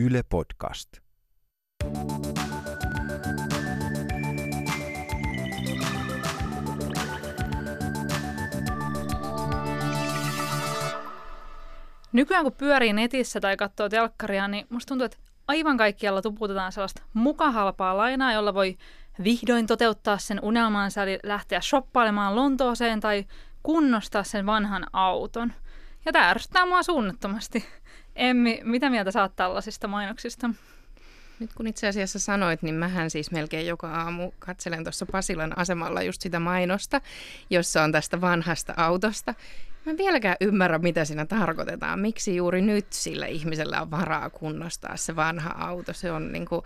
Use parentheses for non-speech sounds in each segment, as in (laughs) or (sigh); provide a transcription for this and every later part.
Yle Podcast. Nykyään kun pyörii netissä tai katsoo telkkaria, niin musta tuntuu, että aivan kaikkialla tuputetaan sellaista mukahalpaa lainaa, jolla voi vihdoin toteuttaa sen unelmansa, eli lähteä shoppailemaan Lontooseen tai kunnostaa sen vanhan auton. Ja tämä ärsyttää mua suunnattomasti. Emmi, mitä mieltä saat tällaisista mainoksista? Nyt kun itse asiassa sanoit, niin mähän siis melkein joka aamu katselen tuossa Pasilan asemalla just sitä mainosta, jossa on tästä vanhasta autosta. Mä en vieläkään ymmärrä, mitä siinä tarkoitetaan. Miksi juuri nyt sillä ihmisellä on varaa kunnostaa se vanha auto. Se on niin kuin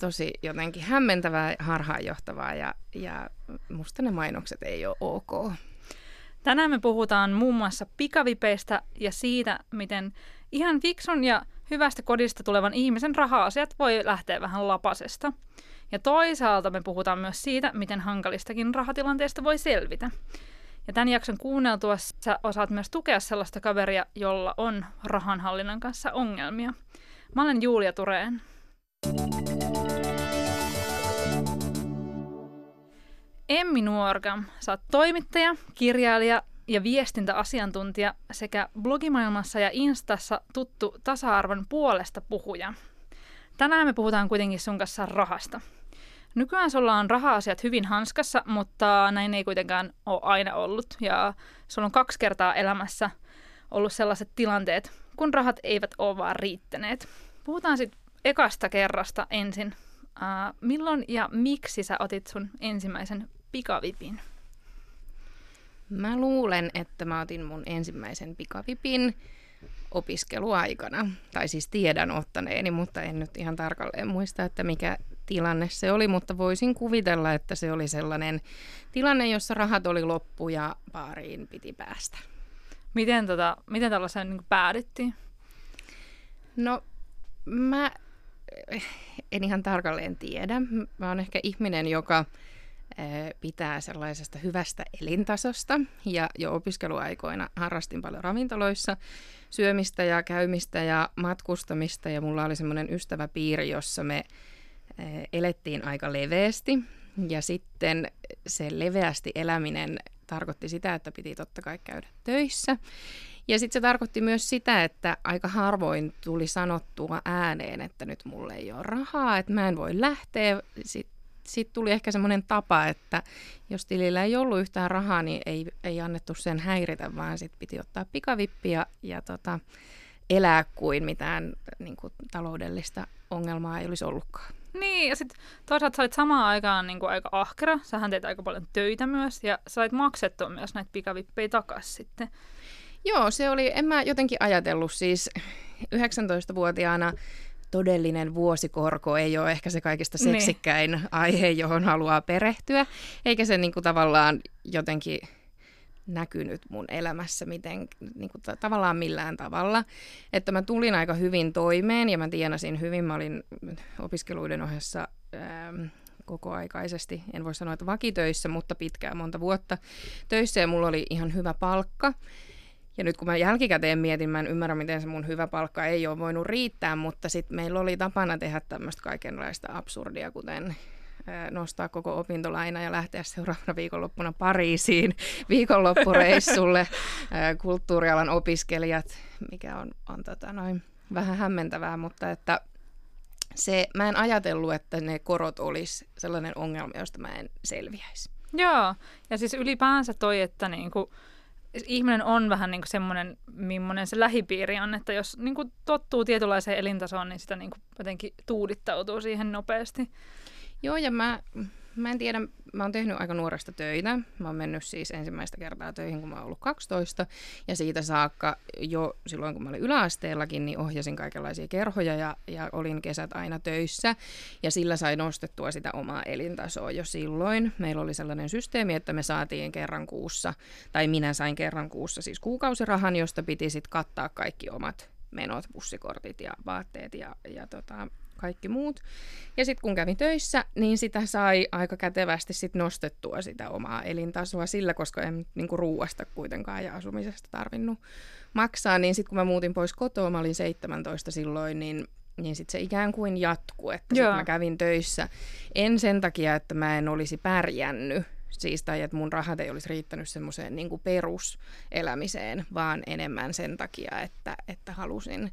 tosi jotenkin hämmentävää, harhaanjohtavaa ja, ja musta ne mainokset ei ole ok. Tänään me puhutaan muun muassa pikavipeistä ja siitä, miten ihan fiksun ja hyvästä kodista tulevan ihmisen raha-asiat voi lähteä vähän lapasesta. Ja toisaalta me puhutaan myös siitä, miten hankalistakin rahatilanteesta voi selvitä. Ja tämän jakson kuunneltua sä osaat myös tukea sellaista kaveria, jolla on rahanhallinnan kanssa ongelmia. Mä olen Julia Tureen. Emmi Nuorgam, sä oot toimittaja, kirjailija ja viestintäasiantuntija sekä blogimaailmassa ja Instassa tuttu tasa-arvon puolesta puhuja. Tänään me puhutaan kuitenkin sun kanssa rahasta. Nykyään sulla on raha-asiat hyvin hanskassa, mutta näin ei kuitenkaan ole aina ollut. Ja sulla on kaksi kertaa elämässä ollut sellaiset tilanteet, kun rahat eivät ole vaan riittäneet. Puhutaan sitten ekasta kerrasta ensin. Uh, milloin ja miksi sä otit sun ensimmäisen pikavipin? Mä luulen, että mä otin mun ensimmäisen pikavipin opiskeluaikana. Tai siis tiedän ottaneeni, mutta en nyt ihan tarkalleen muista, että mikä tilanne se oli, mutta voisin kuvitella, että se oli sellainen tilanne, jossa rahat oli loppu ja baariin piti päästä. Miten, tota, miten tällaisen niin päädyttiin? No, mä en ihan tarkalleen tiedä. Mä oon ehkä ihminen, joka pitää sellaisesta hyvästä elintasosta. Ja jo opiskeluaikoina harrastin paljon ravintoloissa syömistä ja käymistä ja matkustamista. Ja mulla oli semmoinen ystäväpiiri, jossa me elettiin aika leveästi. Ja sitten se leveästi eläminen tarkoitti sitä, että piti totta kai käydä töissä. Ja sitten se tarkoitti myös sitä, että aika harvoin tuli sanottua ääneen, että nyt mulle ei ole rahaa, että mä en voi lähteä. Sitten sitten tuli ehkä semmoinen tapa, että jos tilillä ei ollut yhtään rahaa, niin ei, ei annettu sen häiritä, vaan sitten piti ottaa pikavippiä ja tota, elää kuin mitään niin kuin, taloudellista ongelmaa ei olisi ollutkaan. Niin, ja sitten toisaalta sä olit samaan aikaan niin kuin aika ahkera. Sähän teit aika paljon töitä myös, ja sait maksettua myös näitä pikavippejä takaisin sitten. Joo, se oli, en mä jotenkin ajatellut siis 19-vuotiaana todellinen vuosikorko ei ole ehkä se kaikista niin. seksikkäin niin. aihe, johon haluaa perehtyä, eikä se niin kuin tavallaan jotenkin näkynyt mun elämässä miten, niin kuin, tavallaan millään tavalla. Että mä tulin aika hyvin toimeen ja mä tienasin hyvin. Mä olin opiskeluiden ohessa ähm, kokoaikaisesti, en voi sanoa, että vakitöissä, mutta pitkään monta vuotta töissä ja mulla oli ihan hyvä palkka. Ja nyt kun mä jälkikäteen mietin, mä en ymmärrä, miten se mun hyvä palkka ei ole voinut riittää, mutta sitten meillä oli tapana tehdä tämmöistä kaikenlaista absurdia, kuten nostaa koko opintolaina ja lähteä seuraavana viikonloppuna Pariisiin viikonloppureissulle (laughs) kulttuurialan opiskelijat, mikä on, on tota noin, vähän hämmentävää, mutta että se, mä en ajatellut, että ne korot olisi sellainen ongelma, josta mä en selviäisi. Joo, ja siis ylipäänsä toi, että niinku, ihminen on vähän niin semmoinen, millainen se lähipiiri on, että jos niin kuin tottuu tietynlaiseen elintasoon, niin sitä niin kuin jotenkin tuudittautuu siihen nopeasti. Joo, ja mä, mä en tiedä, mä oon tehnyt aika nuoresta töitä. Mä oon mennyt siis ensimmäistä kertaa töihin, kun mä oon ollut 12. Ja siitä saakka jo silloin, kun mä olin yläasteellakin, niin ohjasin kaikenlaisia kerhoja ja, ja olin kesät aina töissä. Ja sillä sai nostettua sitä omaa elintasoa jo silloin. Meillä oli sellainen systeemi, että me saatiin kerran kuussa, tai minä sain kerran kuussa siis kuukausirahan, josta piti sitten kattaa kaikki omat menot, bussikortit ja vaatteet ja, ja tota, kaikki muut. Ja sitten kun kävin töissä, niin sitä sai aika kätevästi sit nostettua sitä omaa elintasoa sillä, koska en niinku ruuasta kuitenkaan ja asumisesta tarvinnut maksaa. Niin sitten kun mä muutin pois kotoa, mä olin 17 silloin, niin niin sitten se ikään kuin jatkuu, että sit mä kävin töissä. En sen takia, että mä en olisi pärjännyt, siis tai että mun rahat ei olisi riittänyt semmoiseen niin peruselämiseen, vaan enemmän sen takia, että, että halusin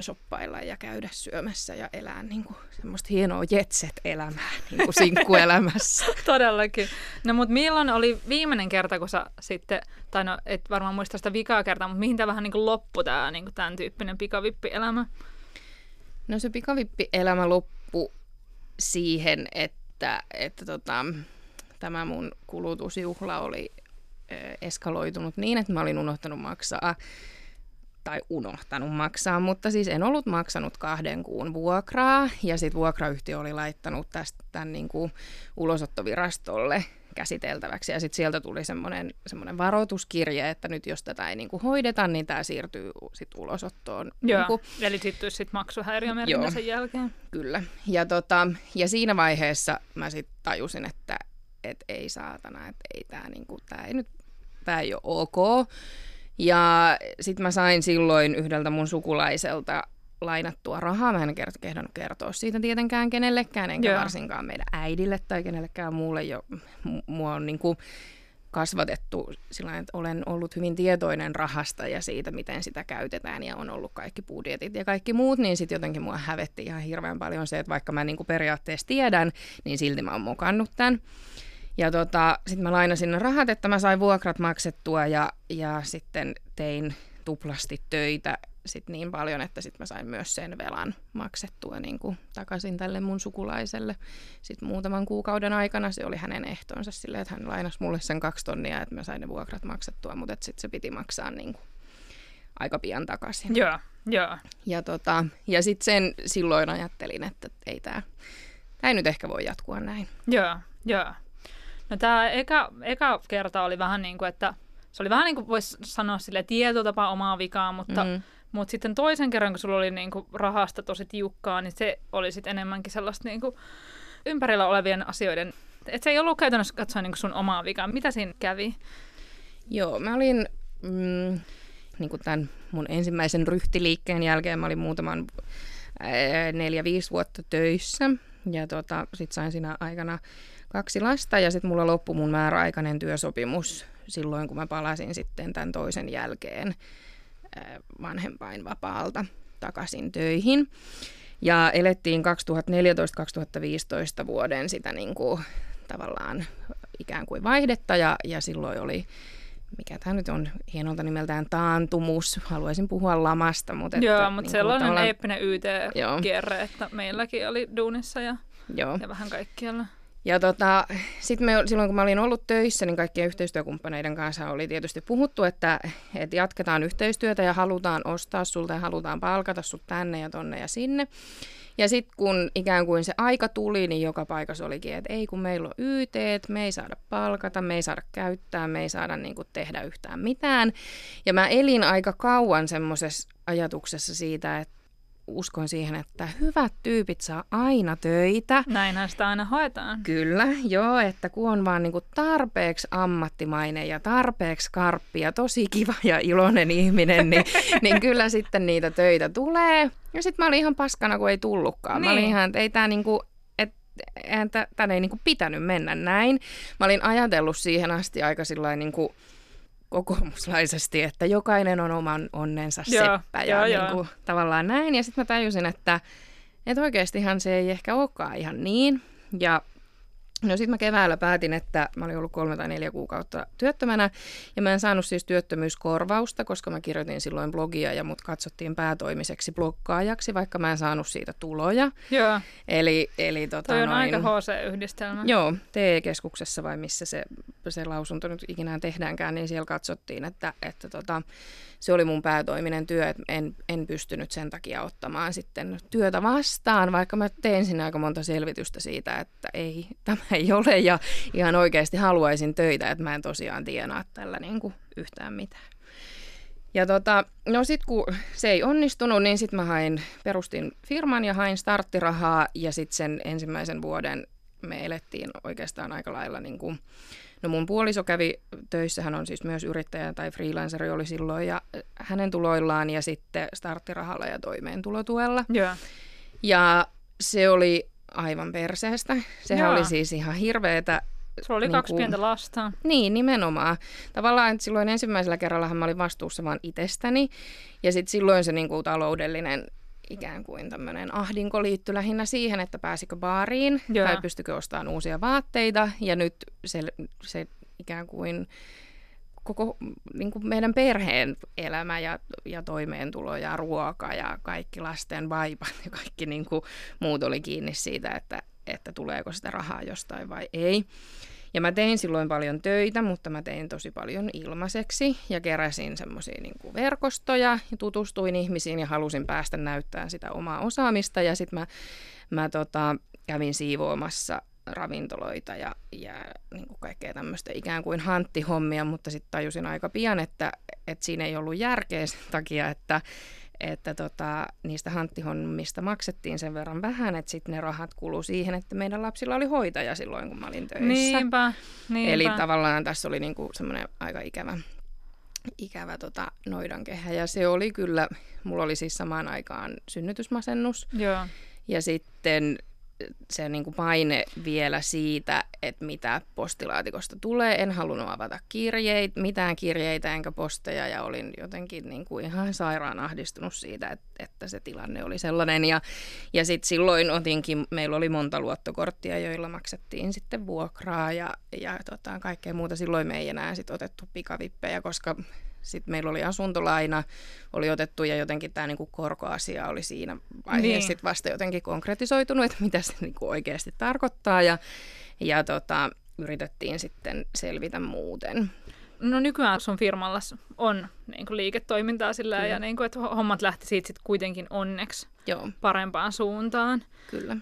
shoppailla ja käydä syömässä ja elää niin kuin semmoista hienoa jetset-elämää (laughs) niin kuin sinkkuelämässä. (laughs) Todellakin. No mutta milloin oli viimeinen kerta, kun sä sitten, tai no et varmaan muista sitä vikaa kertaa, mutta mihin tämä vähän niin kuin loppui tämä niin kuin tämän tyyppinen pikavippielämä? No se pikavippielämä loppui siihen, että, että tota, tämä mun kulutusjuhla oli eskaloitunut niin, että mä olin unohtanut maksaa tai unohtanut maksaa, mutta siis en ollut maksanut kahden kuun vuokraa ja sitten vuokrayhtiö oli laittanut tästä tämän niin kuin ulosottovirastolle käsiteltäväksi ja sitten sieltä tuli semmoinen, semmoinen varoituskirje, että nyt jos tätä ei niin kuin hoideta, niin tämä siirtyy sitten ulosottoon. Joo, niin kuin, eli sitten sit maksuhäiriömerkintä sen jälkeen. Kyllä, ja, tota, ja siinä vaiheessa mä sitten tajusin, että et ei saatana, että ei tämä niinku, tää ei nyt, tää ei ole ok. Ja sitten mä sain silloin yhdeltä mun sukulaiselta lainattua rahaa. Mä en kehdannut kertoa siitä tietenkään kenellekään, enkä Joo. varsinkaan meidän äidille tai kenellekään muulle. Jo, mua on niin kuin kasvatettu sillä että olen ollut hyvin tietoinen rahasta ja siitä, miten sitä käytetään ja on ollut kaikki budjetit ja kaikki muut, niin sitten jotenkin mua hävetti ihan hirveän paljon se, että vaikka mä niin kuin periaatteessa tiedän, niin silti mä oon mokannut tämän. Ja tota, sitten mä lainasin ne rahat, että mä sain vuokrat maksettua ja, ja sitten tein tuplasti töitä sit niin paljon, että sitten mä sain myös sen velan maksettua niin kuin takaisin tälle mun sukulaiselle. Sitten muutaman kuukauden aikana se oli hänen ehtonsa silleen, että hän lainasi mulle sen kaksi tonnia, että mä sain ne vuokrat maksettua, mutta sitten se piti maksaa niin kuin aika pian takaisin. Joo, joo. Ja, tota, ja sitten sen silloin ajattelin, että ei tämä ei nyt ehkä voi jatkua näin. Joo, joo. No tämä eka, eka kerta oli vähän niin kuin, että se oli vähän niin kuin voisi sanoa sille tietotapa omaa vikaa, mutta, mm. mutta sitten toisen kerran, kun sulla oli niin kuin rahasta tosi tiukkaa, niin se oli sitten enemmänkin sellaista niin kuin ympärillä olevien asioiden, että se ei ollut käytännössä katsoa niin kuin sun omaa vikaa. Mitä siinä kävi? Joo, mä olin mm, niin kuin tämän mun ensimmäisen ryhtiliikkeen jälkeen, mä olin muutaman neljä-viisi vuotta töissä ja tota, sitten sain siinä aikana kaksi lasta ja sitten mulla loppui mun määräaikainen työsopimus silloin, kun mä palasin sitten tämän toisen jälkeen vanhempainvapaalta takaisin töihin. Ja elettiin 2014-2015 vuoden sitä niin kuin, tavallaan ikään kuin vaihdetta ja, ja silloin oli mikä tämä nyt on hienolta nimeltään taantumus. Haluaisin puhua lamasta. Mutta että, Joo, mutta niin sellainen tavallaan... eeppinen YT-kierre, että meilläkin oli duunissa ja, Joo. ja vähän kaikkialla. Ja tota, sitten me, silloin kun mä olin ollut töissä, niin kaikkien yhteistyökumppaneiden kanssa oli tietysti puhuttu, että, että jatketaan yhteistyötä ja halutaan ostaa sulta ja halutaan palkata sut tänne ja tonne ja sinne. Ja sitten kun ikään kuin se aika tuli, niin joka paikassa olikin, että ei kun meillä on YT, me ei saada palkata, me ei saada käyttää, me ei saada niin kuin tehdä yhtään mitään. Ja mä elin aika kauan semmoisessa ajatuksessa siitä, että uskon siihen, että hyvät tyypit saa aina töitä. Näinhän sitä aina hoetaan. Kyllä, joo, että kun on vaan niinku tarpeeksi ammattimainen ja tarpeeksi karppi ja tosi kiva ja iloinen ihminen, niin, (laughs) niin kyllä sitten niitä töitä tulee. Ja sitten mä olin ihan paskana, kun ei tullutkaan. Niin. Mä olin niin. ihan, että ei tämä niinku, eihän tämän ei niinku pitänyt mennä näin. Mä olin ajatellut siihen asti aika sillä niinku, kokoomuslaisesti, että jokainen on oman onnensa joo, seppä ja joo, niin kuin, joo. tavallaan näin. Ja sitten mä tajusin, että, että oikeastihan se ei ehkä olekaan ihan niin. Ja No sitten mä keväällä päätin, että mä olin ollut kolme tai neljä kuukautta työttömänä ja mä en saanut siis työttömyyskorvausta, koska mä kirjoitin silloin blogia ja mut katsottiin päätoimiseksi blokkaajaksi, vaikka mä en saanut siitä tuloja. Joo. Eli, eli tota Toi on noin, aika HC-yhdistelmä. Joo, TE-keskuksessa vai missä se, se lausunto nyt ikinä tehdäänkään, niin siellä katsottiin, että, että tota, se oli mun päätoiminen työ, että en, en pystynyt sen takia ottamaan sitten työtä vastaan, vaikka mä tein sinne aika monta selvitystä siitä, että ei, tämä (laughs) ei ole ja ihan oikeasti haluaisin töitä, että mä en tosiaan tienaa tällä niin kuin yhtään mitään. Ja tota, no sit kun se ei onnistunut, niin sitten mä hain, perustin firman ja hain starttirahaa ja sitten sen ensimmäisen vuoden me elettiin oikeastaan aika lailla niin kuin No mun puoliso kävi töissä, hän on siis myös yrittäjä tai freelanceri oli silloin ja hänen tuloillaan ja sitten starttirahalla ja toimeentulotuella. Yeah. Ja se oli aivan perseestä. Sehän Joo. oli siis ihan hirveetä. Sulla oli Niin kaksi kuin- pientä lasta. Niin, nimenomaan. Tavallaan että silloin ensimmäisellä kerralla mä olin vastuussa vaan itsestäni. Ja sitten silloin se niin kuin, taloudellinen ikään kuin tämmöinen ahdinko liittyi lähinnä siihen, että pääsikö baariin Joo. tai pystykö ostamaan uusia vaatteita. Ja nyt se, se ikään kuin koko niin kuin meidän perheen elämä ja, ja toimeentulo ja ruoka ja kaikki lasten vaipat ja kaikki niin kuin muut oli kiinni siitä, että, että tuleeko sitä rahaa jostain vai ei. Ja mä tein silloin paljon töitä, mutta mä tein tosi paljon ilmaiseksi ja keräsin semmoisia niin verkostoja ja tutustuin ihmisiin ja halusin päästä näyttämään sitä omaa osaamista. Ja sitten mä, mä tota, kävin siivoamassa ravintoloita ja, ja niin kuin kaikkea tämmöistä ikään kuin hanttihommia, mutta sitten tajusin aika pian, että, että siinä ei ollut järkeä sen takia, että, että tota, niistä hanttihommista maksettiin sen verran vähän, että sitten ne rahat kulu siihen, että meidän lapsilla oli hoitaja silloin, kun mä olin töissä. Niinpä, niinpä. Eli tavallaan tässä oli niinku semmoinen aika ikävä, ikävä tota noidankehä. Ja se oli kyllä, mulla oli siis samaan aikaan synnytysmasennus Joo. ja sitten se niin kuin paine vielä siitä, että mitä postilaatikosta tulee. En halunnut avata kirjeitä, mitään kirjeitä enkä posteja ja olin jotenkin niin kuin ihan sairaan ahdistunut siitä, että, että se tilanne oli sellainen. Ja, ja sitten silloin otinkin, meillä oli monta luottokorttia, joilla maksettiin sitten vuokraa ja, ja tota, kaikkea muuta. Silloin me ei enää sit otettu pikavippejä, koska sitten meillä oli asuntolaina, oli otettu ja jotenkin tämä niinku korkoasia oli siinä vaiheessa Niin. sit vasta jotenkin konkretisoitunut, että mitä se niinku oikeasti tarkoittaa ja, ja tota, yritettiin sitten selvitä muuten. No nykyään sun firmalla on niin kuin liiketoimintaa sillä Kyllä. ja niin kuin, että hommat lähti siitä sit kuitenkin onneksi Joo, parempaan suuntaan. kyllä.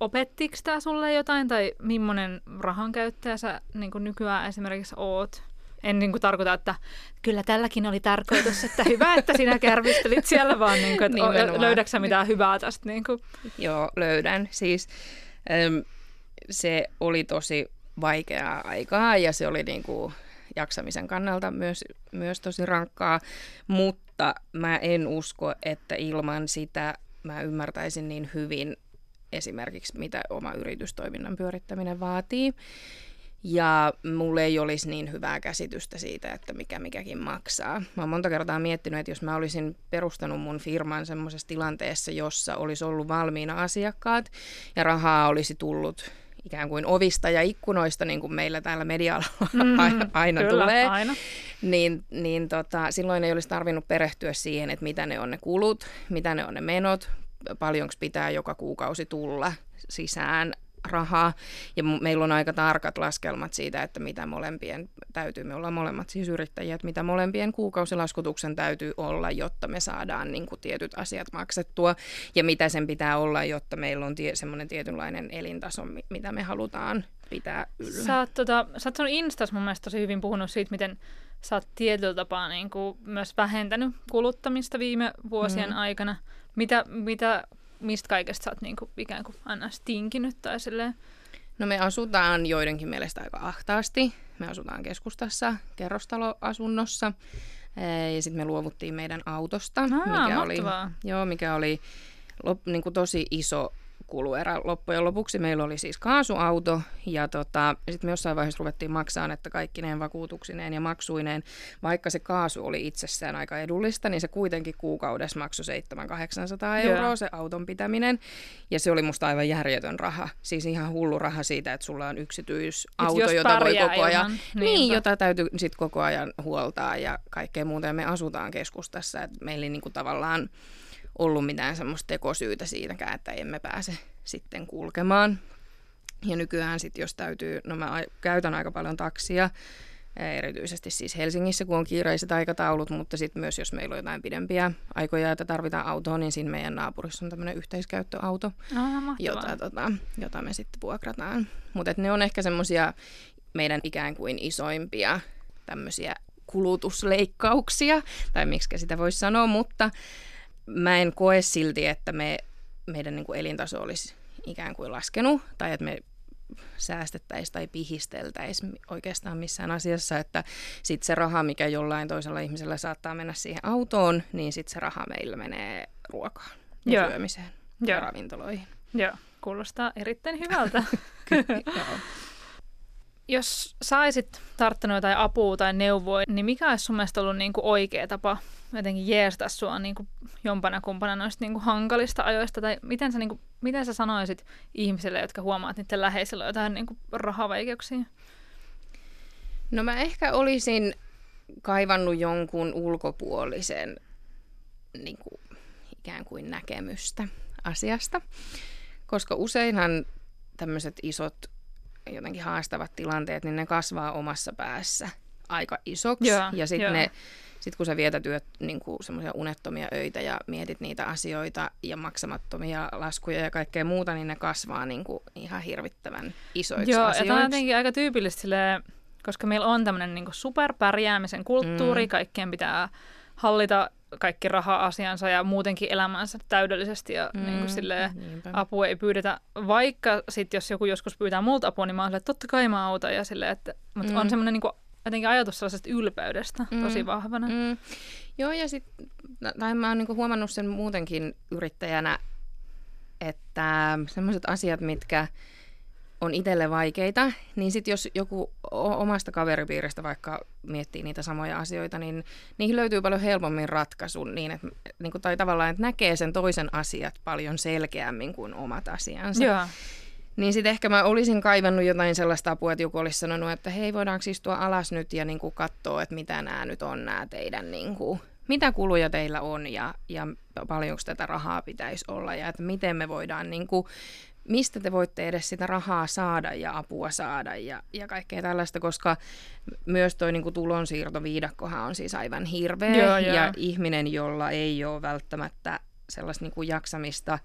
Opettiko tämä sulle jotain tai millainen rahankäyttäjä sä niin kuin nykyään esimerkiksi oot? En niin kuin tarkoita, että kyllä tälläkin oli tarkoitus, että hyvä, että sinä kärvistelit siellä, vaan niin kuin, että Nimenomaan. löydätkö sä mitään hyvää tästä? Niin kuin? Joo, löydän. Siis äm, se oli tosi vaikeaa aikaa ja se oli niinku jaksamisen kannalta myös, myös tosi rankkaa, mutta mä en usko, että ilman sitä mä ymmärtäisin niin hyvin esimerkiksi, mitä oma yritystoiminnan pyörittäminen vaatii. Ja mulle ei olisi niin hyvää käsitystä siitä, että mikä mikäkin maksaa. Mä oon monta kertaa miettinyt, että jos mä olisin perustanut mun firman semmoisessa tilanteessa, jossa olisi ollut valmiina asiakkaat ja rahaa olisi tullut ikään kuin ovista ja ikkunoista, niin kuin meillä täällä media-alalla (laughs) mm, aina kyllä, tulee, aina. niin, niin tota, silloin ei olisi tarvinnut perehtyä siihen, että mitä ne on ne kulut, mitä ne on ne menot, paljonko pitää joka kuukausi tulla sisään rahaa. Ja meillä on aika tarkat laskelmat siitä, että mitä molempien täytyy, me ollaan molemmat siis yrittäjiä, että mitä molempien kuukausilaskutuksen täytyy olla, jotta me saadaan niin kuin tietyt asiat maksettua. Ja mitä sen pitää olla, jotta meillä on tie, semmoinen tietynlainen elintaso, mi- mitä me halutaan pitää yllä. Sä oot, tota, sä oot sun Instas mun mielestä tosi hyvin puhunut siitä, miten sä oot tietyllä tapaa niin kuin myös vähentänyt kuluttamista viime vuosien Mm. aikana. Mitä, mitä, mistä kaikesta sä oot niin kuin ikään kuin aina tinkinyt tai silleen? No me asutaan joidenkin mielestä aika ahtaasti. Me asutaan keskustassa, kerrostaloasunnossa. Ja sitten me luovuttiin meidän autosta, Aa, mikä, oli, mahtavaa. joo, mikä oli lop, niin kuin tosi iso kuluerä loppujen lopuksi. Meillä oli siis kaasuauto ja tota, sitten me jossain vaiheessa ruvettiin maksaa, että kaikkineen vakuutuksineen ja maksuineen, vaikka se kaasu oli itsessään aika edullista, niin se kuitenkin kuukaudessa maksoi 700-800 euroa Joo. se auton pitäminen. Ja se oli musta aivan järjetön raha. Siis ihan hullu raha siitä, että sulla on yksityisauto, jota voi koko ajan... ilman, Niin, niinpä. jota täytyy sitten koko ajan huoltaa ja kaikkea muuta. Ja me asutaan keskustassa, että meillä ei niinku tavallaan ollut mitään semmoista tekosyytä siitäkään, että emme pääse sitten kulkemaan. Ja nykyään sitten, jos täytyy, no mä käytän aika paljon taksia, ää, erityisesti siis Helsingissä, kun on kiireiset aikataulut, mutta sitten myös jos meillä on jotain pidempiä aikoja, että tarvitaan autoa, niin siinä meidän naapurissa on tämmöinen yhteiskäyttöauto, mahtavaa. jota, tota, jota me sitten vuokrataan. Mutta ne on ehkä semmoisia meidän ikään kuin isoimpia tämmöisiä kulutusleikkauksia, tai miksi sitä voisi sanoa, mutta mä en koe silti, että me, meidän niin kuin elintaso olisi ikään kuin laskenut, tai että me säästettäisiin tai pihisteltäisiin oikeastaan missään asiassa, että sitten se raha, mikä jollain toisella ihmisellä saattaa mennä siihen autoon, niin sitten se raha meillä menee ruokaan ja Joo. syömiseen. ja ravintoloihin. Joo, kuulostaa erittäin hyvältä. (laughs) Jos saisit tarttunut jotain apua tai neuvoa, niin mikä olisi sun mielestä ollut niin kuin oikea tapa jotenkin jeestaa sua niin kuin jompana kumpana noista niin kuin hankalista ajoista? Tai miten sä, niin kuin, miten sä sanoisit ihmisille, jotka huomaat, niiden läheisillä jotain niin kuin rahavaikeuksia? No mä ehkä olisin kaivannut jonkun ulkopuolisen niin kuin, ikään kuin näkemystä asiasta, koska useinhan tämmöiset isot jotenkin haastavat tilanteet, niin ne kasvaa omassa päässä aika isoksi. Joo, ja sitten ne sitten kun sä vietät yöt niin semmoisia unettomia öitä ja mietit niitä asioita ja maksamattomia laskuja ja kaikkea muuta, niin ne kasvaa niin kuin ihan hirvittävän isoiksi Joo, asioiksi. ja tämä on jotenkin aika tyypillistä silleen, koska meillä on tämmöinen niin superpärjäämisen kulttuuri, Mm. kaikkien pitää hallita kaikki raha-asiansa ja muutenkin elämänsä täydellisesti ja mm. niin kuin silleen, niinpä. apua ei pyydetä, vaikka sit jos joku joskus pyytää multa apua, niin mä oon silleen, että totta kai mä autan. Ja silleen, että, mutta Mm. on semmoinen niin kuin, jotenkin ajatus sellaisesta ylpeydestä Mm. tosi vahvana. Mm. Mm. Joo, ja sitten, tai mä oon niinku huomannut sen muutenkin yrittäjänä, että semmoiset asiat, mitkä on itselle vaikeita, niin sitten jos joku omasta kaveripiiristä vaikka miettii niitä samoja asioita, niin niihin löytyy paljon helpommin ratkaisu, niin että, niin kuin, tai tavallaan, että näkee sen toisen asiat paljon selkeämmin kuin omat asiansa. Joo, Niin sitten ehkä mä olisin kaivannut jotain sellaista apua, että joku olisi sanonut, että hei, voidaanko istua alas nyt ja niin kuin katsoa, että mitä nämä nyt on nämä teidän, niin kuin, mitä kuluja teillä on ja, ja paljonko tätä rahaa pitäisi olla ja että miten me voidaan, niin kuin, mistä te voitte edes sitä rahaa saada ja apua saada ja, ja kaikkea tällaista, koska myös toi niin tulonsiirtoviidakkohan on siis aivan hirveä Joo, joo. ja ihminen, jolla ei ole välttämättä sellaista niin kuin jaksamista,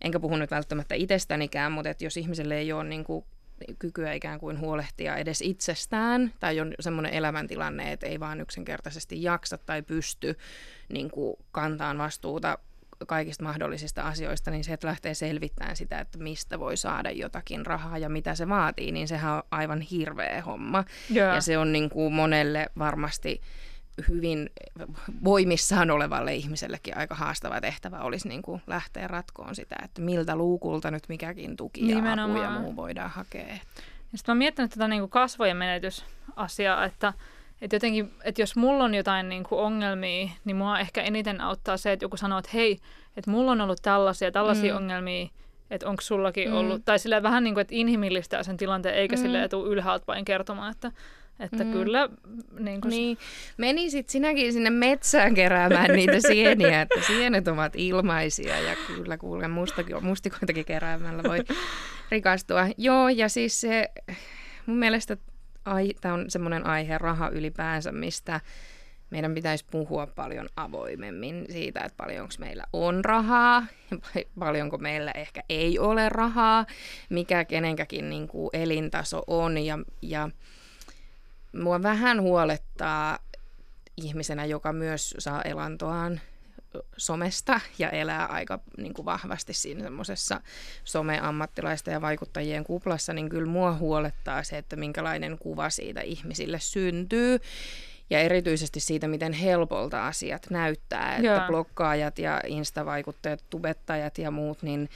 enkä puhu nyt välttämättä itsestänikään, mutta että jos ihmiselle ei ole niin kuin kykyä ikään kuin huolehtia edes itsestään, tai on semmoinen elämäntilanne, että ei vaan yksinkertaisesti jaksa tai pysty niin kuin kantaan vastuuta kaikista mahdollisista asioista, niin se, että lähtee selvittämään sitä, että mistä voi saada jotakin rahaa ja mitä se vaatii, niin sehän on aivan hirveä homma. joo. Ja se on niin kuin monelle varmasti hyvin voimissaan olevalle ihmisellekin aika haastava tehtävä olisi niin kuin lähteä ratkoon sitä, että miltä luukulta nyt mikäkin tuki ja apu ja Nimenomaan. muu voidaan hakea. Ja sitten mä oon miettinyt tätä niin kuin kasvojen menetysasiaa, että, että jotenkin, että jos mulla on jotain niin kuin ongelmia, niin mua ehkä eniten auttaa se, että joku sanoo, että hei, että mulla on ollut tällaisia, tällaisia Mm. ongelmia, että onko sullakin Mm. ollut, tai sillä vähän niin kuin, että inhimillistää sen tilanteen, eikä Mm. silleen tule ylhäältä päin kertomaan, että, että Mm. kyllä niin kuin, Niin, menisit sinäkin sinne metsään keräämään niitä (laughs) sieniä, että sienet ovat ilmaisia ja kyllä kuulen mustakin, mustikoitakin keräämällä voi (laughs) rikastua. Joo, ja siis se, mun mielestä ai, tämä on semmoinen aihe, raha ylipäänsä, mistä meidän pitäisi puhua paljon avoimemmin siitä, että paljonko meillä on rahaa, paljonko meillä ehkä ei ole rahaa, mikä kenenkäkin niin kuin elintaso on. Ja, ja mua vähän huolettaa ihmisenä, joka myös saa elantoaan somesta ja elää aika niin kuin vahvasti siinä semmoisessa someammattilaisten ja vaikuttajien kuplassa, niin kyllä mua huolettaa se, että minkälainen kuva siitä ihmisille syntyy. Ja erityisesti siitä, miten helpolta asiat näyttää, että Joo. blokkaajat ja instavaikuttajat, tubettajat ja muut, niin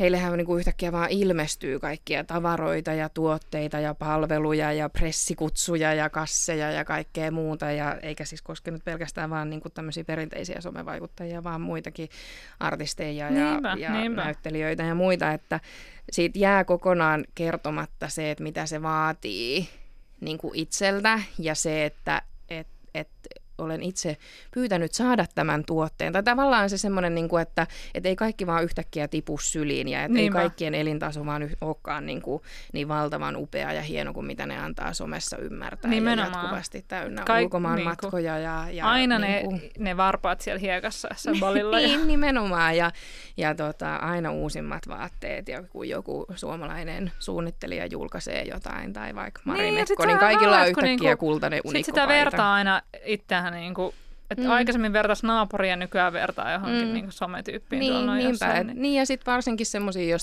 heillehän niin kuin yhtäkkiä vaan ilmestyy kaikkia tavaroita ja tuotteita ja palveluja ja pressikutsuja ja kasseja ja kaikkea muuta. Ja eikä siis koske nyt pelkästään vaan niin kuin tämmöisiä perinteisiä somevaikuttajia, vaan muitakin artisteja ja, Niinpä, ja niinpä. näyttelijöitä ja muita. Että siitä jää kokonaan kertomatta se, että mitä se vaatii niin kuin itseltä ja se, että et, et olen itse pyytänyt saada tämän tuotteen. Tai tavallaan se semmoinen, niin kuin, että et ei kaikki vaan yhtäkkiä tipu syliin ja että ei kaikkien elintaso vaan yh- olekaan niin, kuin, niin valtavan upea ja hieno kuin mitä ne antaa somessa ymmärtää. Nimenomaan. Ja jatkuvasti täynnä Kaik- ulkomaan niin kuin- matkoja. Ja, ja aina niin ne, kuin, ne varpaat siellä hiekassa jossain (laughs) balilla. ja, niin, nimenomaan. Ja, ja tota, aina uusimmat vaatteet ja kun joku suomalainen suunnittelija julkaisee jotain tai vaikka Mari Niin, Mekko, niin kaikilla on yhtäkkiä niinku- kultainen Sitten sitä unikkopaita. vertaa aina itseään niin kuin Et mm. Aikaisemmin vertais naapuria ja nykyään vertaa johonkin mm. niin sometyyppiin. Niin, niinpä. Jossain, niin. niin, ja sitten varsinkin semmoisia,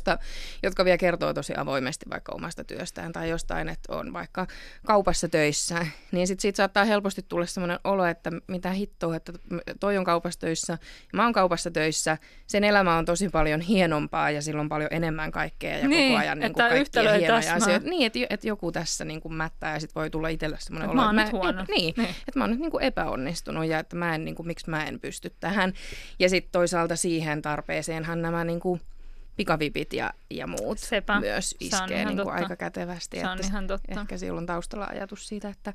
jotka vielä kertoo tosi avoimesti vaikka omasta työstään tai jostain, että on vaikka kaupassa töissä, (laughs) niin sitten siitä saattaa helposti tulla semmoinen olo, että mitä hittoa, että toi on kaupassa töissä ja mä oon kaupassa töissä. Sen elämä on tosi paljon hienompaa ja silloin paljon enemmän kaikkea ja niin, koko ajan niin kuin kaikkia hienoja asioita. Niin, että, että joku tässä niin kuin mättää ja sitten voi tulla itselle semmoinen olo, että mä, mä huono. Niin, niin, että mä oon nyt niin kuin epäonnistunut ja että mä en, niin kuin, miksi mä en pysty tähän. Ja sitten toisaalta siihen tarpeeseenhan nämä niin kuin, pikavipit ja, ja muut Sepä. myös iskee niin kuin aika kätevästi. Se on että ihan totta. Ehkä silloin taustalla ajatus siitä, että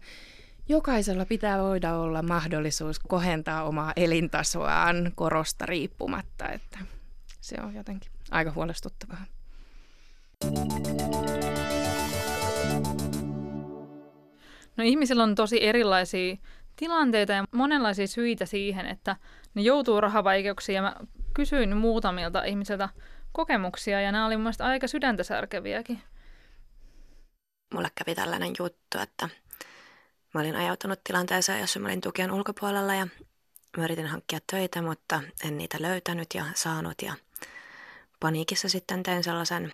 jokaisella pitää voida olla mahdollisuus kohentaa omaa elintasoaan korosta riippumatta, että se on jotenkin aika huolestuttavaa. No ihmisillä on tosi erilaisia tilanteita ja monenlaisia syitä siihen, että ne joutuu rahavaikeuksiin. Ja mä kysyin muutamilta ihmisiltä kokemuksia ja nämä oli mun aika sydäntä särkeviäkin. Mulle kävi tällainen juttu, että mä olin ajautunut tilanteeseen, jossa mä olin tukien ulkopuolella ja mä yritin hankkia töitä, mutta en niitä löytänyt ja saanut ja paniikissa sitten tein sellaisen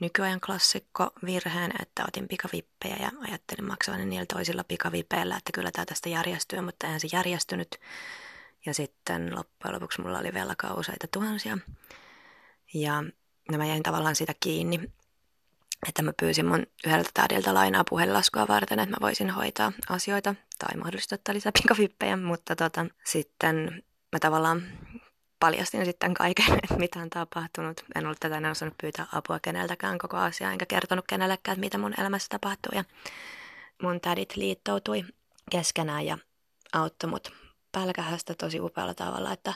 nykyajan klassikko virheen, että otin pikavippejä ja ajattelin maksavani niillä toisilla pikavipeillä, että kyllä tämä tästä järjestyy, mutta eihän se järjestynyt. Ja sitten loppujen lopuksi mulla oli velkaa useita tuhansia. Ja mä jäin tavallaan siitä kiinni, että mä pyysin mun yhdeltä tädiltä lainaa puhelinlaskua varten, että mä voisin hoitaa asioita tai mahdollisesti ottaa lisää pikavippejä, mutta tota, sitten mä tavallaan paljastin sitten kaiken, (laughs) että mitä on tapahtunut. En ollut tätä enää osannut pyytää apua keneltäkään koko asiaa, enkä kertonut kenellekään, että mitä mun elämässä tapahtuu. Ja mun tädit liittoutui keskenään ja auttoi mut pälkähästä tosi upealla tavalla, että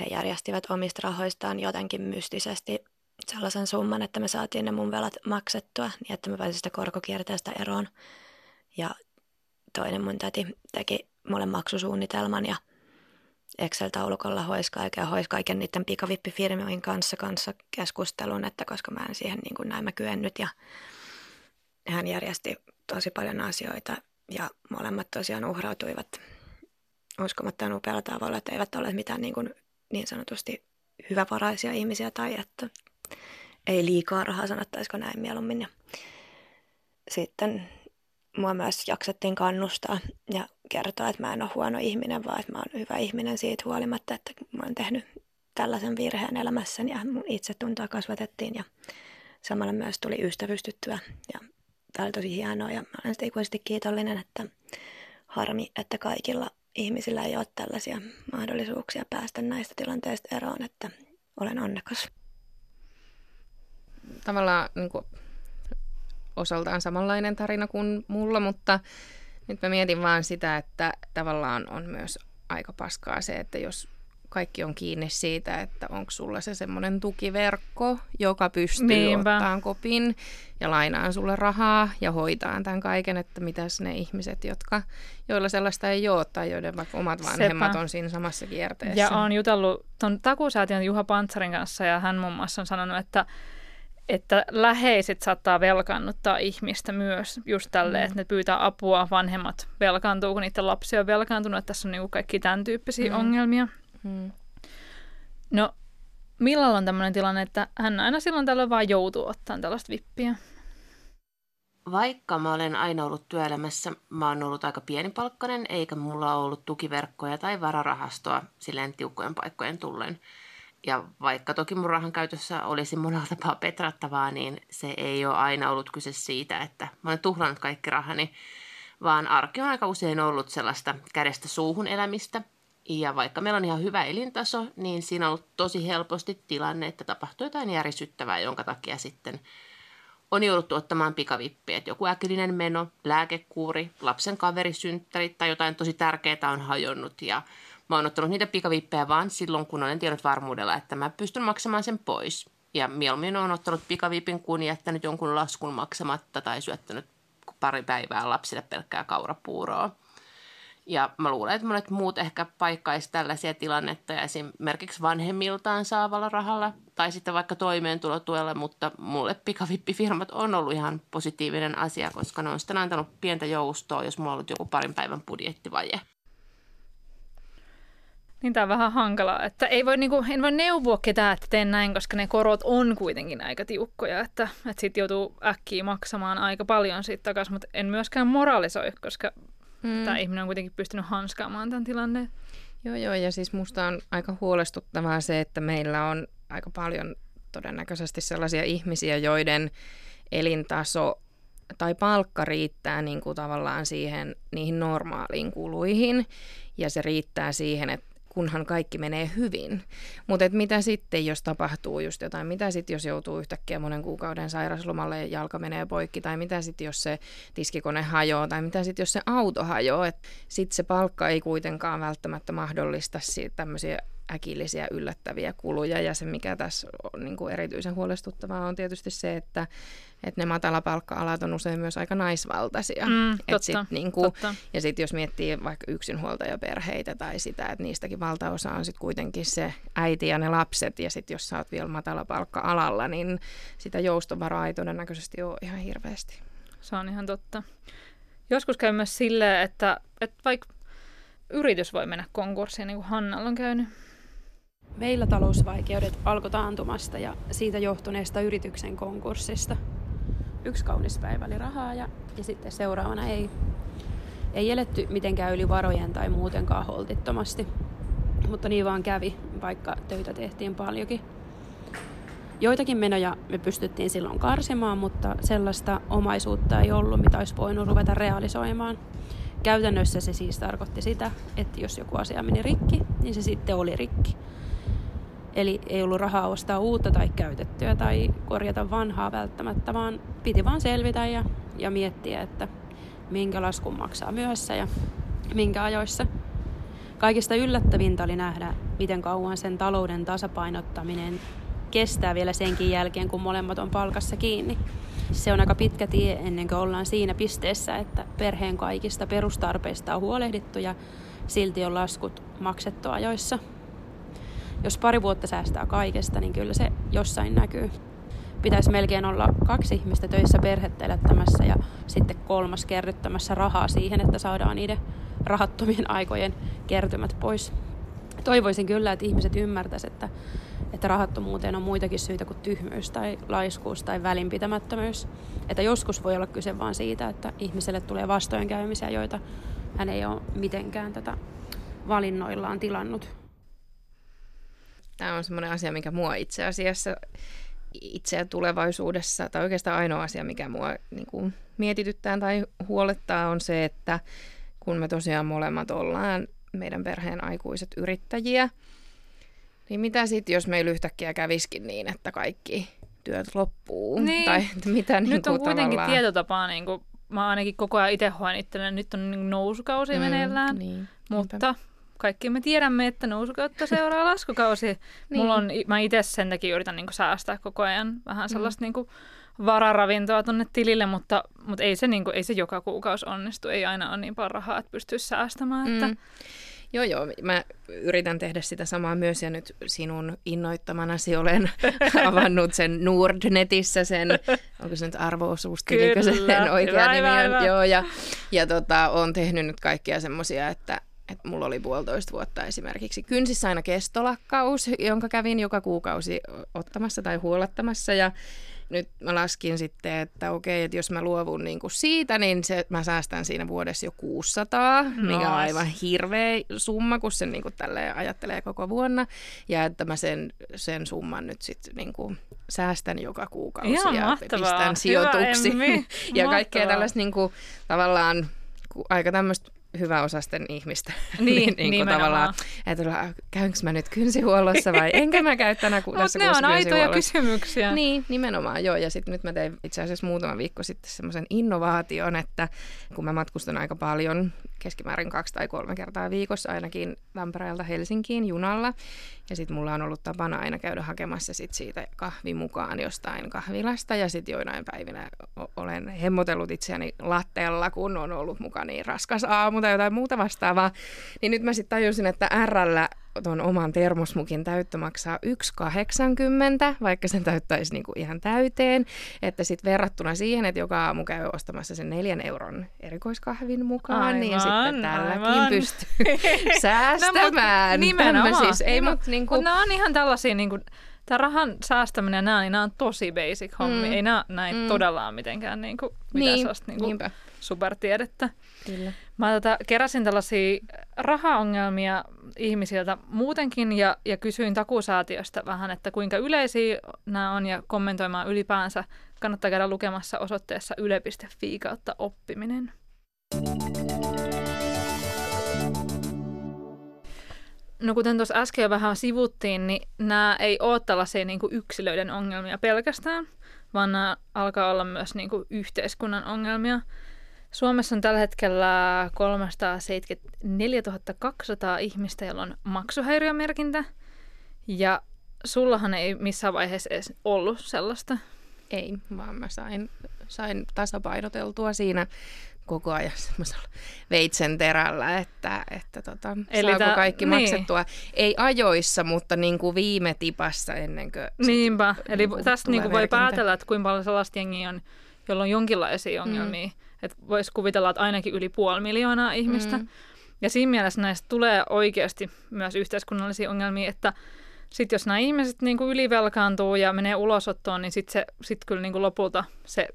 he järjestivät omista rahoistaan jotenkin mystisesti sellaisen summan, että me saatiin ne mun velat maksettua, niin että mä pääsin sitä korkokierteestä eroon. Ja toinen mun täti teki mulle maksusuunnitelman ja Excel-taulukolla hoisi kaiken ja hoisi kaiken niiden pikavippifirmojen kanssa, kanssa keskustelun, että koska mä en siihen niin kuin näin mä kyennyt ja hän järjesti tosi paljon asioita ja molemmat tosiaan uhrautuivat uskomattoman upealla tavalla, että eivät ole mitään niin, kuin niin sanotusti hyvävaraisia ihmisiä tai että ei liikaa rahaa sanottaisiko näin mieluummin. Ja sitten mua myös jaksettiin kannustaa ja kertoa, että mä en ole huono ihminen, vaan että mä oon hyvä ihminen siitä huolimatta, että mä oon tehnyt tällaisen virheen elämässäni ja mun itsetuntoa kasvatettiin ja samalla myös tuli ystävystyttyä ja tämä oli tosi hienoa ja mä olen ikuisesti kiitollinen, että harmi, että kaikilla ihmisillä ei ole tällaisia mahdollisuuksia päästä näistä tilanteista eroon, että olen onnekas. Tavallaan niin kuin osaltaan samanlainen tarina kuin mulla, mutta nyt mä mietin vaan sitä, että tavallaan on myös aika paskaa se, että jos kaikki on kiinni siitä, että onko sulla se semmoinen tukiverkko, joka pystyy Niinpä. ottaa kopin ja lainaan sulle rahaa ja hoitaa tämän kaiken, että mitäs ne ihmiset, jotka, joilla sellaista ei ole tai joiden vaikka omat vanhemmat Sepä. on siinä samassa kierteessä. Ja on jutellut tuon takuusäätiön Juha Pantsarin kanssa ja hän muun muassa on sanonut, että että läheiset saattaa velkaannuttaa ihmistä myös just tälle, mm. että ne pyytää apua, vanhemmat velkaantuu, kun niiden lapsia on velkaantunut, että tässä on niinku kaikki tämän tyyppisiä mm. ongelmia. Mm. No, Millalla on tämmöinen tilanne, että hän aina silloin tällöin vaan joutuu ottamaan tällaista vippiä? Vaikka mä olen aina ollut työelämässä, mä oon ollut aika pienipalkkainen, eikä mulla ollut tukiverkkoja tai vararahastoa silleen tiukkojen paikkojen tullen. Ja vaikka toki mun rahan käytössä olisi monella (laughs) tapaa petrattavaa, niin se ei ole aina ollut kyse siitä, että mä olen tuhlannut kaikki rahani, vaan arki on aika usein ollut sellaista kädestä suuhun elämistä. Ja vaikka meillä on ihan hyvä elintaso, niin siinä on ollut tosi helposti tilanne, että tapahtuu jotain järisyttävää, jonka takia sitten on jouduttu ottamaan pikavippiä. Että joku äkillinen meno, lääkekuuri, lapsen kaverisynttäri tai jotain tosi tärkeää on hajonnut ja Mä oon ottanut niitä pikavippejä vaan silloin, kun olen tiennyt varmuudella, että mä pystyn maksamaan sen pois. Ja mieluummin on ottanut pikavipin, kun jättänyt jonkun laskun maksamatta tai syöttänyt pari päivää lapsille pelkkää kaurapuuroa. Ja mä luulen, että monet muut ehkä paikkaisi tällaisia tilannetta ja esimerkiksi vanhemmiltaan saavalla rahalla tai sitten vaikka toimeentulotuella, mutta mulle pikavippifirmat on ollut ihan positiivinen asia, koska ne on sitten antanut pientä joustoa, jos mulla on ollut joku parin päivän budjettivaje. Niin tämä on vähän hankalaa, että ei voi, niinku, en voi neuvoa ketään, että teen näin, koska ne korot on kuitenkin aika tiukkoja, että, että sitten joutuu äkkiä maksamaan aika paljon siitä takaisin, mutta en myöskään moralisoi, koska mm. tämä ihminen on kuitenkin pystynyt hanskaamaan tämän tilanteen. Joo, joo, ja siis musta on aika huolestuttavaa se, että meillä on aika paljon todennäköisesti sellaisia ihmisiä, joiden elintaso tai palkka riittää niin kuin tavallaan siihen niihin normaaliin kuluihin ja se riittää siihen, että kunhan kaikki menee hyvin. Mutta mitä sitten, jos tapahtuu just jotain? Mitä sitten, jos joutuu yhtäkkiä monen kuukauden sairaslomalle ja jalka menee poikki? Tai mitä sitten, jos se tiskikone hajoaa? Tai mitä sitten, jos se auto hajoaa? Sitten se palkka ei kuitenkaan välttämättä mahdollista tämmöisiä äkillisiä yllättäviä kuluja. Ja se, mikä tässä on niin kuin erityisen huolestuttavaa, on tietysti se, että, että ne matalapalkka-alat on usein myös aika naisvaltaisia. Mm, totta, sit niin kuin, totta. Ja sitten jos miettii vaikka yksinhuoltajaperheitä tai sitä, että niistäkin valtaosa on sitten kuitenkin se äiti ja ne lapset. Ja sitten jos sä oot vielä matalapalkka-alalla, niin sitä joustovaraa ei todennäköisesti ole ihan hirveästi. Se on ihan totta. Joskus käy myös silleen, että, että vaikka yritys voi mennä konkurssiin, niin kuin Hannalla on käynyt. Meillä talousvaikeudet alkoi taantumasta ja siitä johtuneesta yrityksen konkurssista. Yksi kaunis päivä oli rahaa ja, ja sitten seuraavana ei. Ei eletty mitenkään yli varojen tai muutenkaan holtittomasti. Mutta niin vaan kävi, vaikka töitä tehtiin paljonkin. Joitakin menoja me pystyttiin silloin karsimaan, mutta sellaista omaisuutta ei ollut, mitä olisi voinut ruveta realisoimaan. Käytännössä se siis tarkoitti sitä, että jos joku asia meni rikki, niin se sitten oli rikki. Eli ei ollut rahaa ostaa uutta tai käytettyä tai korjata vanhaa välttämättä, vaan piti vaan selvitä ja, ja miettiä, että minkä laskun maksaa myöhässä ja minkä ajoissa. Kaikista yllättävintä oli nähdä, miten kauan sen talouden tasapainottaminen kestää vielä senkin jälkeen, kun molemmat on palkassa kiinni. Se on aika pitkä tie ennen kuin ollaan siinä pisteessä, että perheen kaikista perustarpeista on huolehdittu ja silti on laskut maksettu ajoissa jos pari vuotta säästää kaikesta, niin kyllä se jossain näkyy. Pitäisi melkein olla kaksi ihmistä töissä perhettä elättämässä ja sitten kolmas kerryttämässä rahaa siihen, että saadaan niiden rahattomien aikojen kertymät pois. Toivoisin kyllä, että ihmiset ymmärtäisivät, että, että rahattomuuteen on muitakin syitä kuin tyhmyys tai laiskuus tai välinpitämättömyys. Että joskus voi olla kyse vain siitä, että ihmiselle tulee vastoinkäymisiä, joita hän ei ole mitenkään tätä valinnoillaan tilannut. Tämä on semmoinen asia, mikä mua itse asiassa itseä tulevaisuudessa, tai oikeastaan ainoa asia, mikä mua niin kuin mietityttää tai huolettaa, on se, että kun me tosiaan molemmat ollaan meidän perheen aikuiset yrittäjiä, niin mitä sitten, jos meillä yhtäkkiä käviskin niin, että kaikki työt loppuu? Niin. Tai mitä niin Nyt on kuin kuitenkin tavallaan... tietotapaa, niin kuin, mä ainakin koko ajan itse hoen itselleni, nyt on niin nousukausi mm, meneillään, niin, mutta niinpä kaikki me tiedämme, että nousukautta seuraa (laughs) laskukausi. niin. Mulla on, mä itse sen takia yritän niin säästää koko ajan vähän mm. sellaista mm. niin kuin, vararavintoa tuonne tilille, mutta, mutta ei, se, niin kuin, ei se joka kuukausi onnistu. Ei aina ole niin paljon rahaa, että pystyisi säästämään. Että... Mm. Joo, joo. Mä yritän tehdä sitä samaa myös ja nyt sinun innoittamanasi olen (laughs) avannut sen Nordnetissä sen, onko se nyt arvo-osuustilikö sen oikea nimi on. Joo, ja, ja tota, on tehnyt nyt kaikkia semmoisia, että et mulla oli puolitoista vuotta esimerkiksi kynsissä aina kestolakkaus, jonka kävin joka kuukausi ottamassa tai huolettamassa ja nyt mä laskin sitten, että okei, että jos mä luovun niin kuin siitä, niin se, mä säästän siinä vuodessa jo 600, no. mikä on aivan hirveä summa, kun sen niin kuin ajattelee koko vuonna. Ja että mä sen, sen summan nyt sitten niin kuin säästän joka kuukausi Ihan ja mahtavaa. pistän sijoituksiin. (laughs) ja kaikkea tällaista niin kuin, tavallaan aika tämmöistä hyväosasten ihmistä. (laughs) Niin, niin kuin tavallaan, että käynkö mä nyt kynsihuollossa vai (laughs) enkö mä käy tänä ku- tässä ne on aitoja kysymyksiä. Niin, nimenomaan joo. Ja sitten nyt mä tein itse asiassa muutama viikko sitten semmoisen innovaation, että kun mä matkustan aika paljon, keskimäärin kaksi tai kolme kertaa viikossa ainakin Tampereelta Helsinkiin junalla. Ja sitten mulla on ollut tapana aina käydä hakemassa sit siitä kahvi mukaan jostain kahvilasta. Ja sitten joinain päivinä olen hemmotellut itseäni latteella, kun on ollut mukaan niin raskas aamu tai jotain muuta vastaavaa. Niin nyt mä sitten tajusin, että RL ton oman termosmukin täyttö maksaa 1,80, vaikka sen täyttäisi niinku ihan täyteen. Että sitten verrattuna siihen, että joka aamu käy ostamassa sen neljän euron erikoiskahvin mukaan, Aivan, niin sitten tälläkin aivan. pystyy (laughs) säästämään. No, nimenomaan. Tämmöisissä. Ei, Niin, mut niinku, nämä on ihan tällaisia, niin kuin, tämä rahan säästäminen ja nämä, niin nämä on tosi basic hommi. Mm. Ei nämä näin Mm. todella ole mitenkään niin kuin, mitään niin, sellaista niin kuin, niinpä. Supertiedettä. Kyllä. Mä tota, keräsin tällaisia rahaongelmia ihmisiltä muutenkin ja, ja kysyin takuusäätiöstä vähän, että kuinka yleisiä nämä on ja kommentoimaan ylipäänsä. Kannattaa käydä lukemassa osoitteessa yle.fi kautta oppiminen. No kuten tuossa äsken jo vähän sivuttiin, niin nämä ei ole tällaisia niin kuin yksilöiden ongelmia pelkästään, vaan nämä alkaa olla myös niin kuin yhteiskunnan ongelmia. Suomessa on tällä hetkellä 374 200 ihmistä, joilla on maksuhäiriömerkintä. Ja sullahan ei missään vaiheessa edes ollut sellaista. Ei, vaan mä sain, sain tasapainoteltua siinä koko ajan semmoisella veitsen terällä, että, että tota, Eli saako tää- kaikki niin. maksettua. Ei ajoissa, mutta niin kuin viime tipassa ennen kuin... sit Niinpä. Eli niinku tästä niin voi merkintä. päätellä, että kuinka paljon sellaista jengiä on, jolla on jonkinlaisia ongelmia. Mm. Että voisi kuvitella, että ainakin yli puoli miljoonaa ihmistä. Mm. Ja siinä mielessä näistä tulee oikeasti myös yhteiskunnallisia ongelmia, että sitten jos nämä ihmiset niin kuin ylivelkaantuu ja menee ulosottoon, niin sitten se, sit kyllä niin kuin lopulta se,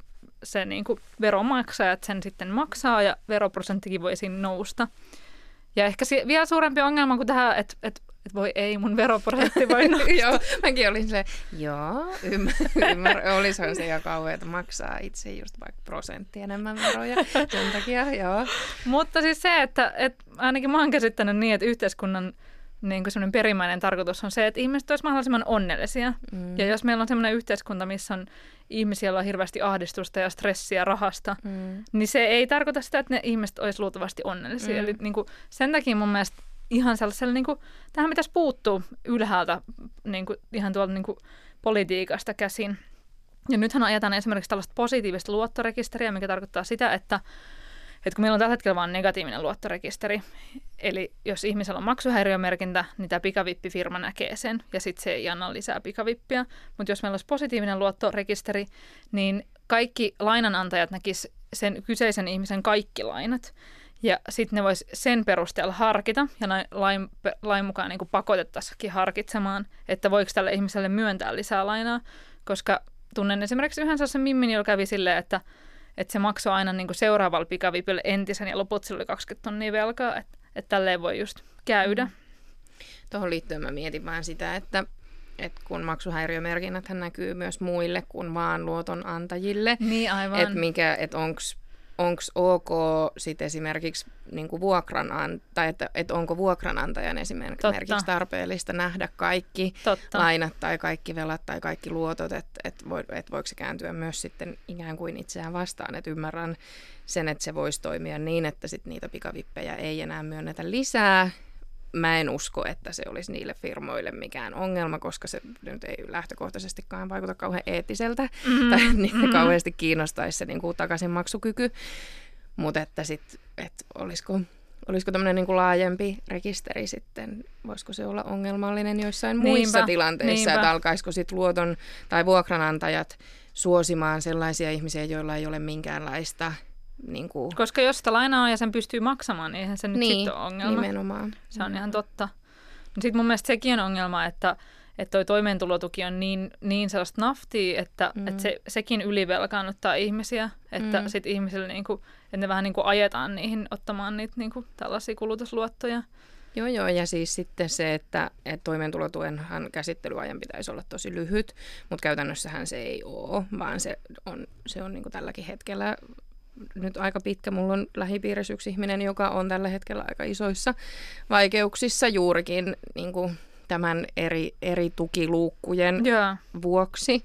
se niin kuin veronmaksajat sen sitten maksaa ja veroprosenttikin voi siinä nousta. Ja ehkä si- vielä suurempi ongelma kuin tähän, että et, et voi ei, mun veroprosentti voi (laughs) joo, mäkin olin silleen, joo, (laughs) ymmär, ymmär, olisihan se jo kauhean, että maksaa itse just vaikka prosentti enemmän veroja. Sen takia, joo. Mutta siis se, että, että ainakin mä oon käsittänyt niin, että yhteiskunnan niin kuin semmoinen perimmäinen tarkoitus on se, että ihmiset olisivat mahdollisimman onnellisia. Mm. Ja jos meillä on semmoinen yhteiskunta, missä on ihmisiä, joilla on hirveästi ahdistusta ja stressiä rahasta, Mm. niin se ei tarkoita sitä, että ne ihmiset olisi luultavasti onnellisia. Mm. Eli niin kuin, sen takia mun mielestä ihan sellaisella, niin kuin, tähän pitäisi puuttua ylhäältä niin kuin, ihan tuolta niin kuin, politiikasta käsin. Ja nythän ajetaan esimerkiksi tällaista positiivista luottorekisteriä, mikä tarkoittaa sitä, että, että kun meillä on tällä hetkellä vain negatiivinen luottorekisteri, eli jos ihmisellä on maksuhäiriömerkintä, niin tämä pikavippifirma näkee sen, ja sitten se ei anna lisää pikavippiä. Mutta jos meillä olisi positiivinen luottorekisteri, niin kaikki lainanantajat näkis sen kyseisen ihmisen kaikki lainat. Ja sitten ne vois sen perusteella harkita, ja näin lain, lain mukaan niin pakotettaisikin harkitsemaan, että voiko tälle ihmiselle myöntää lisää lainaa, koska tunnen esimerkiksi yhden sellaisen mimmin, jolla kävi silleen, että, että se maksoi aina niin seuraavalla pikavipille entisen, ja loput sillä oli 20 tonnia velkaa, että, että tälleen voi just käydä. Mm. Tuohon liittyen mä mietin vaan sitä, että, että kun maksuhäiriömerkinnät näkyy myös muille kuin vaan luotonantajille, Niin aivan. että mikä, että onks onko ok sit esimerkiksi niin vuokran, tai että, että onko vuokranantajan esimerkiksi Totta. tarpeellista nähdä kaikki Totta. lainat tai kaikki velat tai kaikki luotot, että et voi, et voiko se kääntyä myös sitten ikään kuin itseään vastaan, että ymmärrän sen, että se voisi toimia niin, että sit niitä pikavippejä ei enää myönnetä lisää. Mä en usko, että se olisi niille firmoille mikään ongelma, koska se nyt ei lähtökohtaisestikaan vaikuta kauhean eettiseltä Mm-hmm. tai niitä mm-hmm. kauheasti kiinnostaisi se niin kuin takaisinmaksukyky. Mutta että sitten, että olisiko, olisiko tämmöinen niin kuin laajempi rekisteri sitten, voisiko se olla ongelmallinen joissain Niinpä, muissa tilanteissa, niinpä. että alkaisiko sitten luoton tai vuokranantajat suosimaan sellaisia ihmisiä, joilla ei ole minkäänlaista niin kuin, Koska jos sitä lainaa on ja sen pystyy maksamaan, niin eihän se nyt niin, sitten ole ongelma. nimenomaan. Se on ihan totta. Sitten mun mielestä sekin on ongelma, että että toi toimeentulotuki on niin, niin sellaista naftia, että, mm. että se, sekin ylivelkaannuttaa ihmisiä, että mm. sit ihmisille niinku, että ne vähän niinku ajetaan niihin ottamaan niitä niinku tällaisia kulutusluottoja. Joo, joo, ja siis sitten se, että, että toimeentulotuenhan käsittelyajan pitäisi olla tosi lyhyt, mutta käytännössähän se ei ole, vaan se on, se on niin kuin tälläkin hetkellä nyt aika pitkä. Mulla on lähipiirissä yksi ihminen, joka on tällä hetkellä aika isoissa vaikeuksissa juurikin niin kuin tämän eri, eri tukiluukkujen Joo. vuoksi.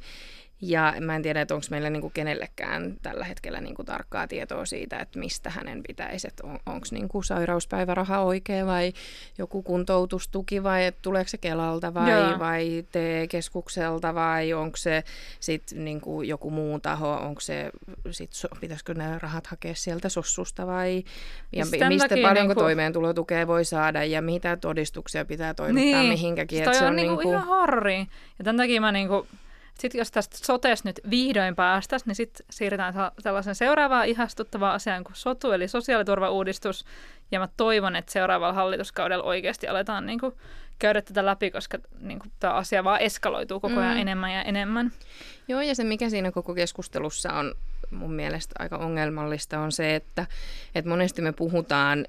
Ja mä en tiedä, että onko meillä niinku kenellekään tällä hetkellä niinku tarkkaa tietoa siitä, että mistä hänen pitäisi, että on, onko niinku sairauspäiväraha oikea vai joku kuntoutustuki vai että tuleeko se Kelalta vai, Joo. vai TE-keskukselta vai onko se sitten niinku joku muu taho, onko se, sit, so, pitäisikö ne rahat hakea sieltä sossusta vai ja Siis mi- tän mistä paljonko niinku- toimeentulotukea voi saada ja mitä todistuksia pitää toimittaa Niin. mihinkäkin. Siis se on on niinku niinku, ihan horri. Ja tämän takia mä niinku, sit jos tästä sotes nyt vihdoin päästäisiin, niin sitten siirrytään sellaisen seuraavaan ihastuttavaan asiaan kuin sotu, eli sosiaaliturvauudistus. Ja mä toivon, että seuraavalla hallituskaudella oikeasti aletaan niinku käydä tätä läpi, koska niinku tämä asia vaan eskaloituu koko ajan Mm. enemmän ja enemmän. Joo, ja se mikä siinä koko keskustelussa on mun mielestä aika ongelmallista on se, että, että monesti me puhutaan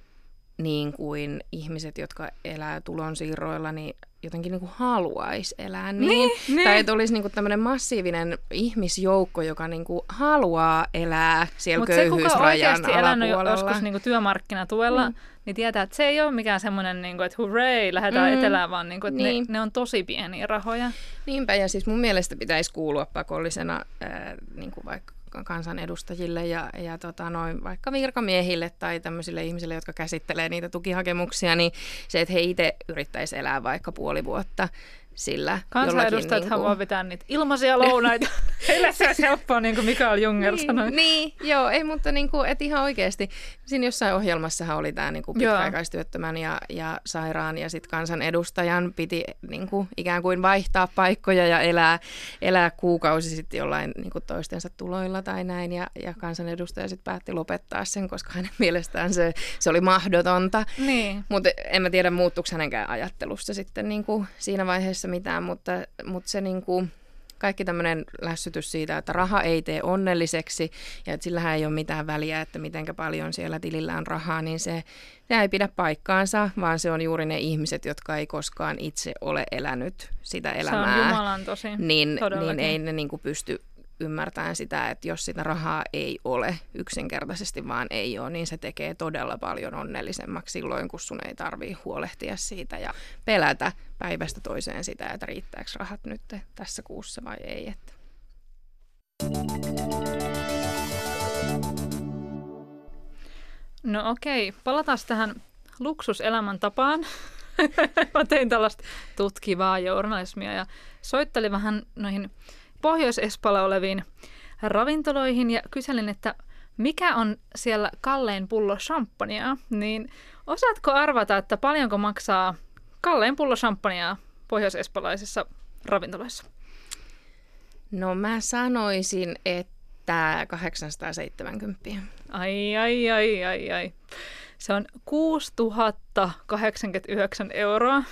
niin kuin ihmiset, jotka elää tulonsiirroilla, niin jotenkin niin kuin haluaisi elää niin. Niin, niin. Tai että olisi niin kuin tämmöinen massiivinen ihmisjoukko, joka niin kuin haluaa elää siellä Mutta se, kuka köyhyysrajan oikeasti elänyt joskus niinku työmarkkinatuella, Mm. niin tietää, että se ei ole mikään semmoinen, niinku, että hurray, lähdetään Mm. etelään, vaan niinku, että Niin. ne, ne on tosi pieniä rahoja. Niinpä, ja siis mun mielestä pitäisi kuulua pakollisena ää, niin kuin vaikka kansanedustajille ja, ja tota, noin, vaikka virkamiehille tai tämmöisille ihmisille, jotka käsittelee niitä tukihakemuksia, niin se, että he itse yrittäisi elää vaikka puoli vuotta sillä Kansanedustajat jollakin haluaa niinku- vetää niitä ilmaisia lounaita. (laughs) Heille se olisi helppoa, niin kuin Mikael Junger sanoi. Niin, niin, joo, ei, mutta niin kuin, et ihan oikeasti. Siinä jossain ohjelmassahan oli tämä niin kuin pitkäaikaistyöttömän ja, ja sairaan ja sitten kansanedustajan piti niin kuin, ikään kuin vaihtaa paikkoja ja elää, elää kuukausi sitten jollain niin kuin toistensa tuloilla tai näin. Ja, ja kansanedustaja sitten päätti lopettaa sen, koska hänen (laughs) mielestään se, se oli mahdotonta. Niin. Mutta en mä tiedä, muuttuiko hänenkään ajattelussa sitten niin kuin siinä vaiheessa mitään, mutta, mutta se niin kuin, kaikki tämmöinen lässytys siitä, että raha ei tee onnelliseksi ja että sillähän ei ole mitään väliä, että mitenkä paljon siellä tilillä on rahaa, niin se, se ei pidä paikkaansa, vaan se on juuri ne ihmiset, jotka ei koskaan itse ole elänyt sitä Se on elämää. Jumalan tosi. niin, niin ei ne niin kuin pysty ymmärtämään sitä, että jos sitä rahaa ei ole, yksinkertaisesti vaan ei ole, niin se tekee todella paljon onnellisemmaksi silloin, kun sun ei tarvii huolehtia siitä ja pelätä päivästä toiseen sitä, että riittääkö rahat nyt tässä kuussa vai ei. Että. No okei, palataan tähän luksuselämän tapaan. (laughs) Mä tein tällaista tutkivaa journalismia ja soittelin vähän noihin Pohjois-Espalla oleviin ravintoloihin ja kyselin, että mikä on siellä kallein pullo champagnea, niin osaatko arvata, että paljonko maksaa kallein pullo champagnea pohjois-espalaisissa ravintoloissa? No mä sanoisin, että 870. Ai, ai, ai, ai, ai. Se on 6089 euroa.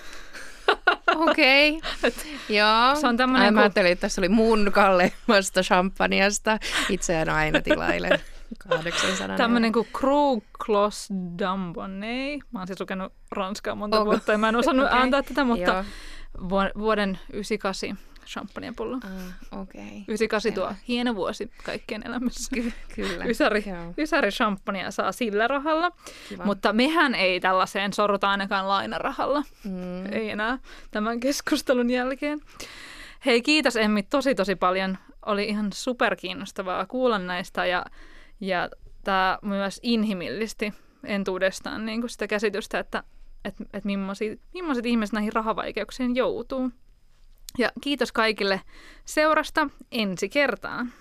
(laughs) Okei. Okay. (laughs) Joo. Se on tämmönen Ai, mä ajattelin, että tässä oli mun kalleimmasta champagneasta. Itse en aina tilailen 800 Tämmöinen kuin Krug Clos Dambonnay. Mä oon siis lukenut ranskaa monta Onko? vuotta ja mä en osannut (laughs) Okei. ääntä tätä, mutta Joo. vu- vuoden 98 champagnepullo. Ah, Okei. Okay. 98 tuo hieno vuosi kaikkien elämässä. Ky- kyllä. Ysäri, Joo. ysäri champagnea saa sillä rahalla, Kiva. mutta mehän ei tällaiseen sorruta ainakaan lainarahalla. Mm. Ei enää tämän keskustelun jälkeen. Hei, kiitos Emmi tosi tosi paljon. Oli ihan superkiinnostavaa kuulla näistä ja, ja tämä myös inhimillisti entuudestaan niin kuin sitä käsitystä, että et, et millaiset, millaiset ihmiset näihin rahavaikeuksiin joutuu. Ja kiitos kaikille seurasta ensi kertaan.